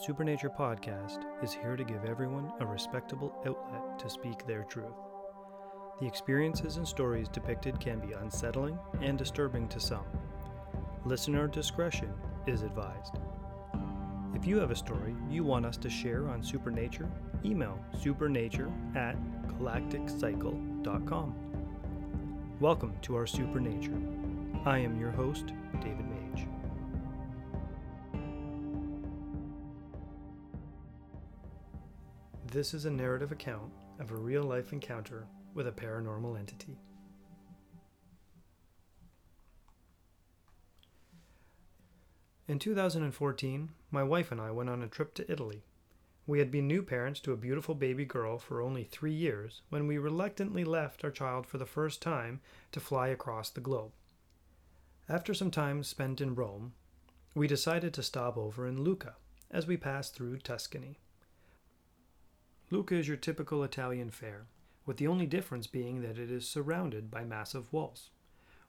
Supernature Podcast is here to give everyone a respectable outlet to speak their truth. The experiences and stories depicted can be unsettling and disturbing to some. Listener discretion is advised. If you have a story you want us to share on Supernature, email supernature at galacticcycle.com. Welcome to our Supernature. I am your host, David Mage. This is a narrative account of a real life encounter with a paranormal entity. In 2014, my wife and I went on a trip to Italy. We had been new parents to a beautiful baby girl for only three years when we reluctantly left our child for the first time to fly across the globe. After some time spent in Rome, we decided to stop over in Lucca as we passed through Tuscany. Lucca is your typical Italian fare, with the only difference being that it is surrounded by massive walls.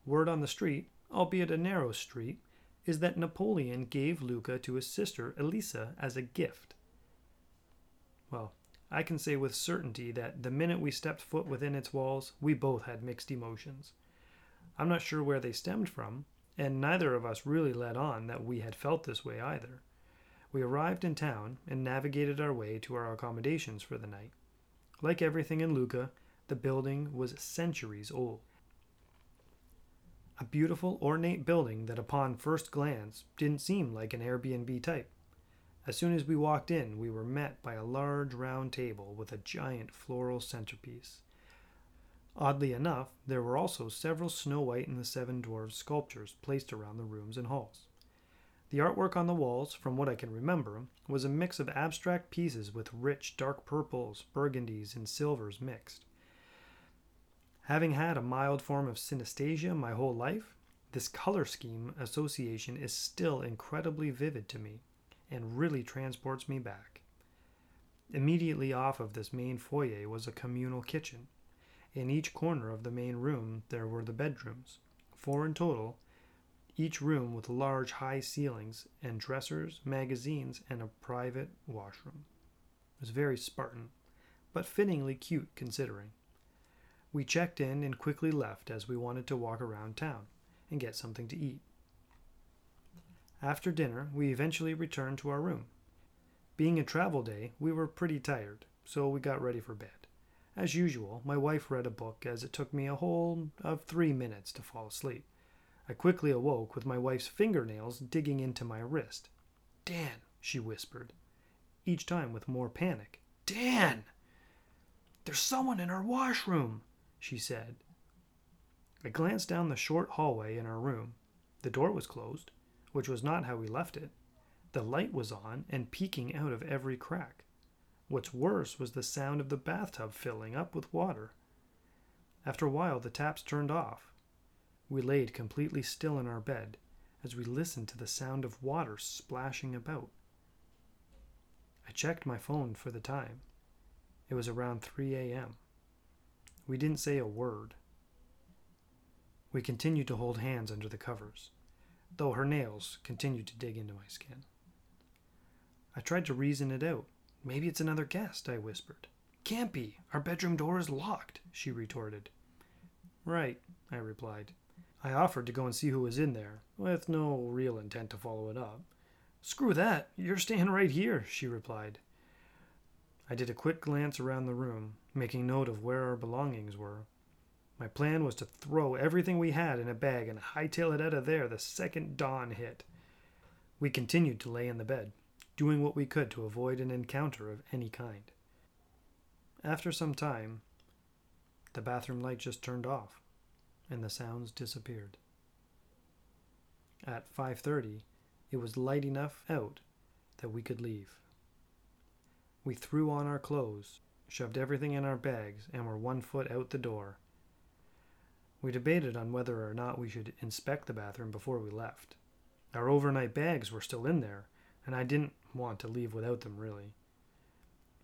Word on the street, albeit a narrow street, is that Napoleon gave Lucca to his sister Elisa as a gift. Well, I can say with certainty that the minute we stepped foot within its walls, we both had mixed emotions. I'm not sure where they stemmed from, and neither of us really let on that we had felt this way either. We arrived in town and navigated our way to our accommodations for the night. Like everything in Lucca, the building was centuries old. A beautiful, ornate building that, upon first glance, didn't seem like an Airbnb type. As soon as we walked in, we were met by a large round table with a giant floral centerpiece. Oddly enough, there were also several Snow White and the Seven Dwarfs sculptures placed around the rooms and halls. The artwork on the walls, from what I can remember, was a mix of abstract pieces with rich dark purples, burgundies, and silvers mixed. Having had a mild form of synesthesia my whole life, this color scheme association is still incredibly vivid to me and really transports me back. Immediately off of this main foyer was a communal kitchen. In each corner of the main room there were the bedrooms, four in total, each room with large high ceilings and dressers, magazines, and a private washroom. It was very Spartan, but fittingly cute considering. We checked in and quickly left as we wanted to walk around town and get something to eat. After dinner, we eventually returned to our room. Being a travel day, we were pretty tired, so we got ready for bed. As usual, my wife read a book as it took me a whole of three minutes to fall asleep. I quickly awoke with my wife's fingernails digging into my wrist. Dan, she whispered, each time with more panic. Dan! There's someone in our washroom, she said. I glanced down the short hallway in our room. The door was closed which was not how we left it. The light was on and peeking out of every crack. What's worse was the sound of the bathtub filling up with water. After a while, the taps turned off. We laid completely still in our bed as we listened to the sound of water splashing about. I checked my phone for the time. It was around 3 a.m. We didn't say a word. We continued to hold hands under the covers though her nails continued to dig into my skin. I tried to reason it out. Maybe it's another guest, I whispered. Can't be. Our bedroom door is locked, she retorted. Right, I replied. I offered to go and see who was in there, with no real intent to follow it up. Screw that. You're staying right here, she replied. I did a quick glance around the room, making note of where our belongings were. My plan was to throw everything we had in a bag and hightail it out of there the second dawn hit. We continued to lay in the bed, doing what we could to avoid an encounter of any kind. After some time, the bathroom light just turned off and the sounds disappeared. At 5:30, it was light enough out that we could leave. We threw on our clothes, shoved everything in our bags, and were one foot out the door we debated on whether or not we should inspect the bathroom before we left. Our overnight bags were still in there, and I didn't want to leave without them, really.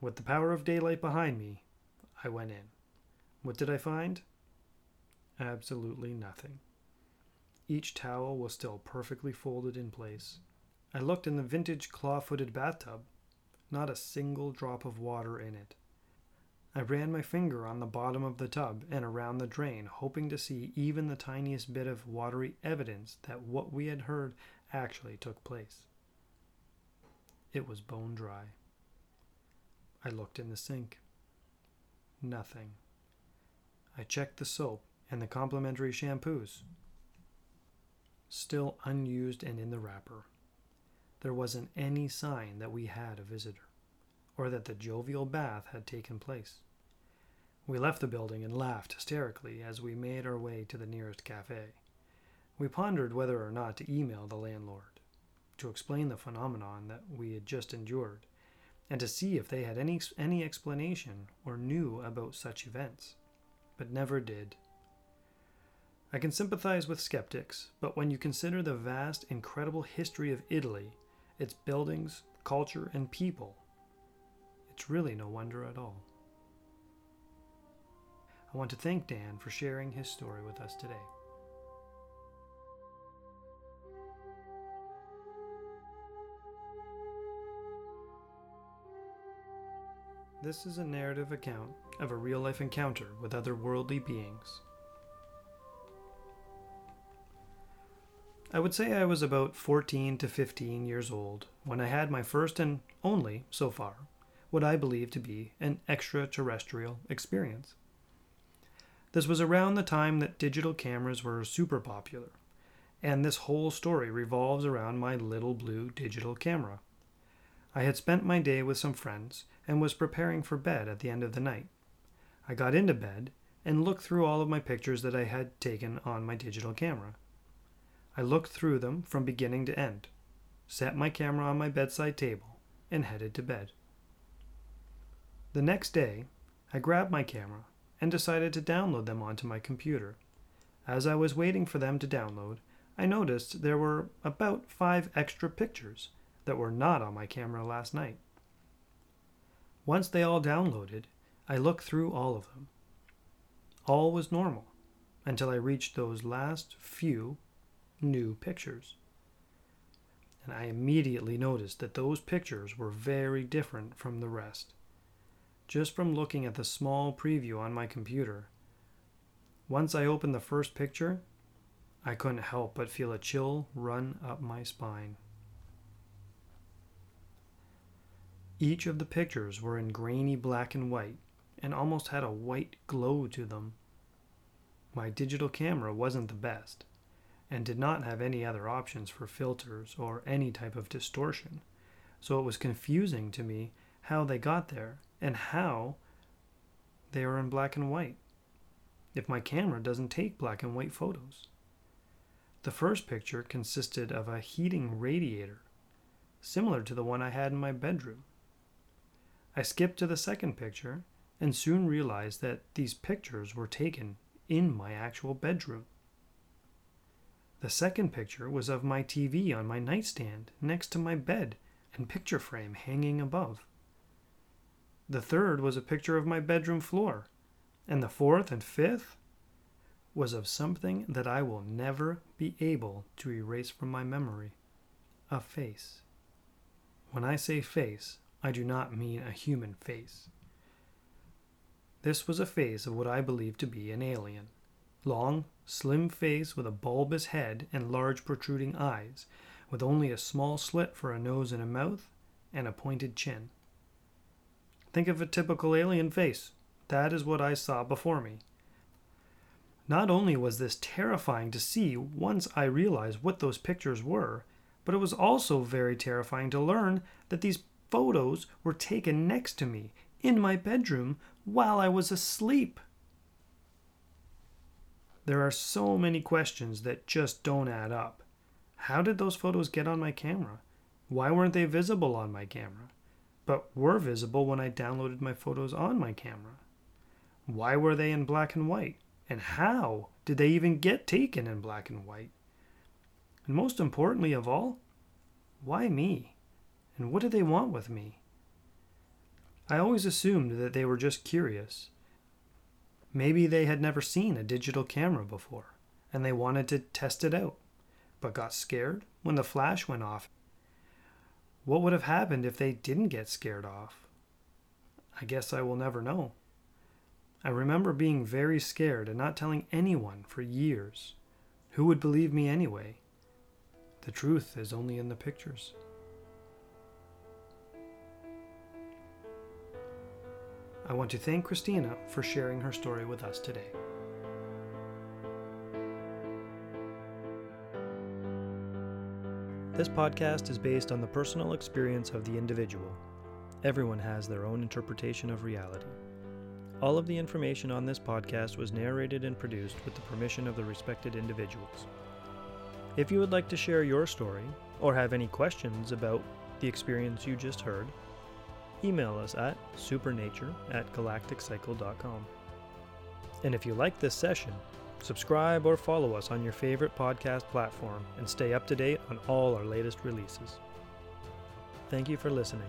With the power of daylight behind me, I went in. What did I find? Absolutely nothing. Each towel was still perfectly folded in place. I looked in the vintage claw footed bathtub, not a single drop of water in it. I ran my finger on the bottom of the tub and around the drain, hoping to see even the tiniest bit of watery evidence that what we had heard actually took place. It was bone dry. I looked in the sink. Nothing. I checked the soap and the complimentary shampoos. Still unused and in the wrapper. There wasn't any sign that we had a visitor, or that the jovial bath had taken place. We left the building and laughed hysterically as we made our way to the nearest cafe. We pondered whether or not to email the landlord to explain the phenomenon that we had just endured and to see if they had any, any explanation or knew about such events, but never did. I can sympathize with skeptics, but when you consider the vast, incredible history of Italy, its buildings, culture, and people, it's really no wonder at all. I want to thank Dan for sharing his story with us today. This is a narrative account of a real life encounter with otherworldly beings. I would say I was about 14 to 15 years old when I had my first and only, so far, what I believe to be an extraterrestrial experience. This was around the time that digital cameras were super popular, and this whole story revolves around my little blue digital camera. I had spent my day with some friends and was preparing for bed at the end of the night. I got into bed and looked through all of my pictures that I had taken on my digital camera. I looked through them from beginning to end, set my camera on my bedside table, and headed to bed. The next day, I grabbed my camera and decided to download them onto my computer. As I was waiting for them to download, I noticed there were about five extra pictures that were not on my camera last night. Once they all downloaded, I looked through all of them. All was normal until I reached those last few new pictures. And I immediately noticed that those pictures were very different from the rest just from looking at the small preview on my computer. Once I opened the first picture, I couldn't help but feel a chill run up my spine. Each of the pictures were in grainy black and white and almost had a white glow to them. My digital camera wasn't the best and did not have any other options for filters or any type of distortion, so it was confusing to me how they got there and how they are in black and white if my camera doesn't take black and white photos. The first picture consisted of a heating radiator, similar to the one I had in my bedroom. I skipped to the second picture and soon realized that these pictures were taken in my actual bedroom. The second picture was of my TV on my nightstand next to my bed and picture frame hanging above. The third was a picture of my bedroom floor. And the fourth and fifth was of something that I will never be able to erase from my memory a face. When I say face, I do not mean a human face. This was a face of what I believe to be an alien. Long, slim face with a bulbous head and large protruding eyes, with only a small slit for a nose and a mouth, and a pointed chin. Think of a typical alien face. That is what I saw before me. Not only was this terrifying to see once I realized what those pictures were, but it was also very terrifying to learn that these photos were taken next to me in my bedroom while I was asleep. There are so many questions that just don't add up. How did those photos get on my camera? Why weren't they visible on my camera? but were visible when I downloaded my photos on my camera. Why were they in black and white? And how did they even get taken in black and white? And most importantly of all, why me? And what did they want with me? I always assumed that they were just curious. Maybe they had never seen a digital camera before, and they wanted to test it out, but got scared when the flash went off What would have happened if they didn't get scared off? I guess I will never know. I remember being very scared and not telling anyone for years. Who would believe me anyway? The truth is only in the pictures. I want to thank Christina for sharing her story with us today. This podcast is based on the personal experience of the individual. Everyone has their own interpretation of reality. All of the information on this podcast was narrated and produced with the permission of the respected individuals. If you would like to share your story or have any questions about the experience you just heard, email us at supernature at galacticcycle.com. And if you like this session, Subscribe or follow us on your favorite podcast platform and stay up to date on all our latest releases. Thank you for listening.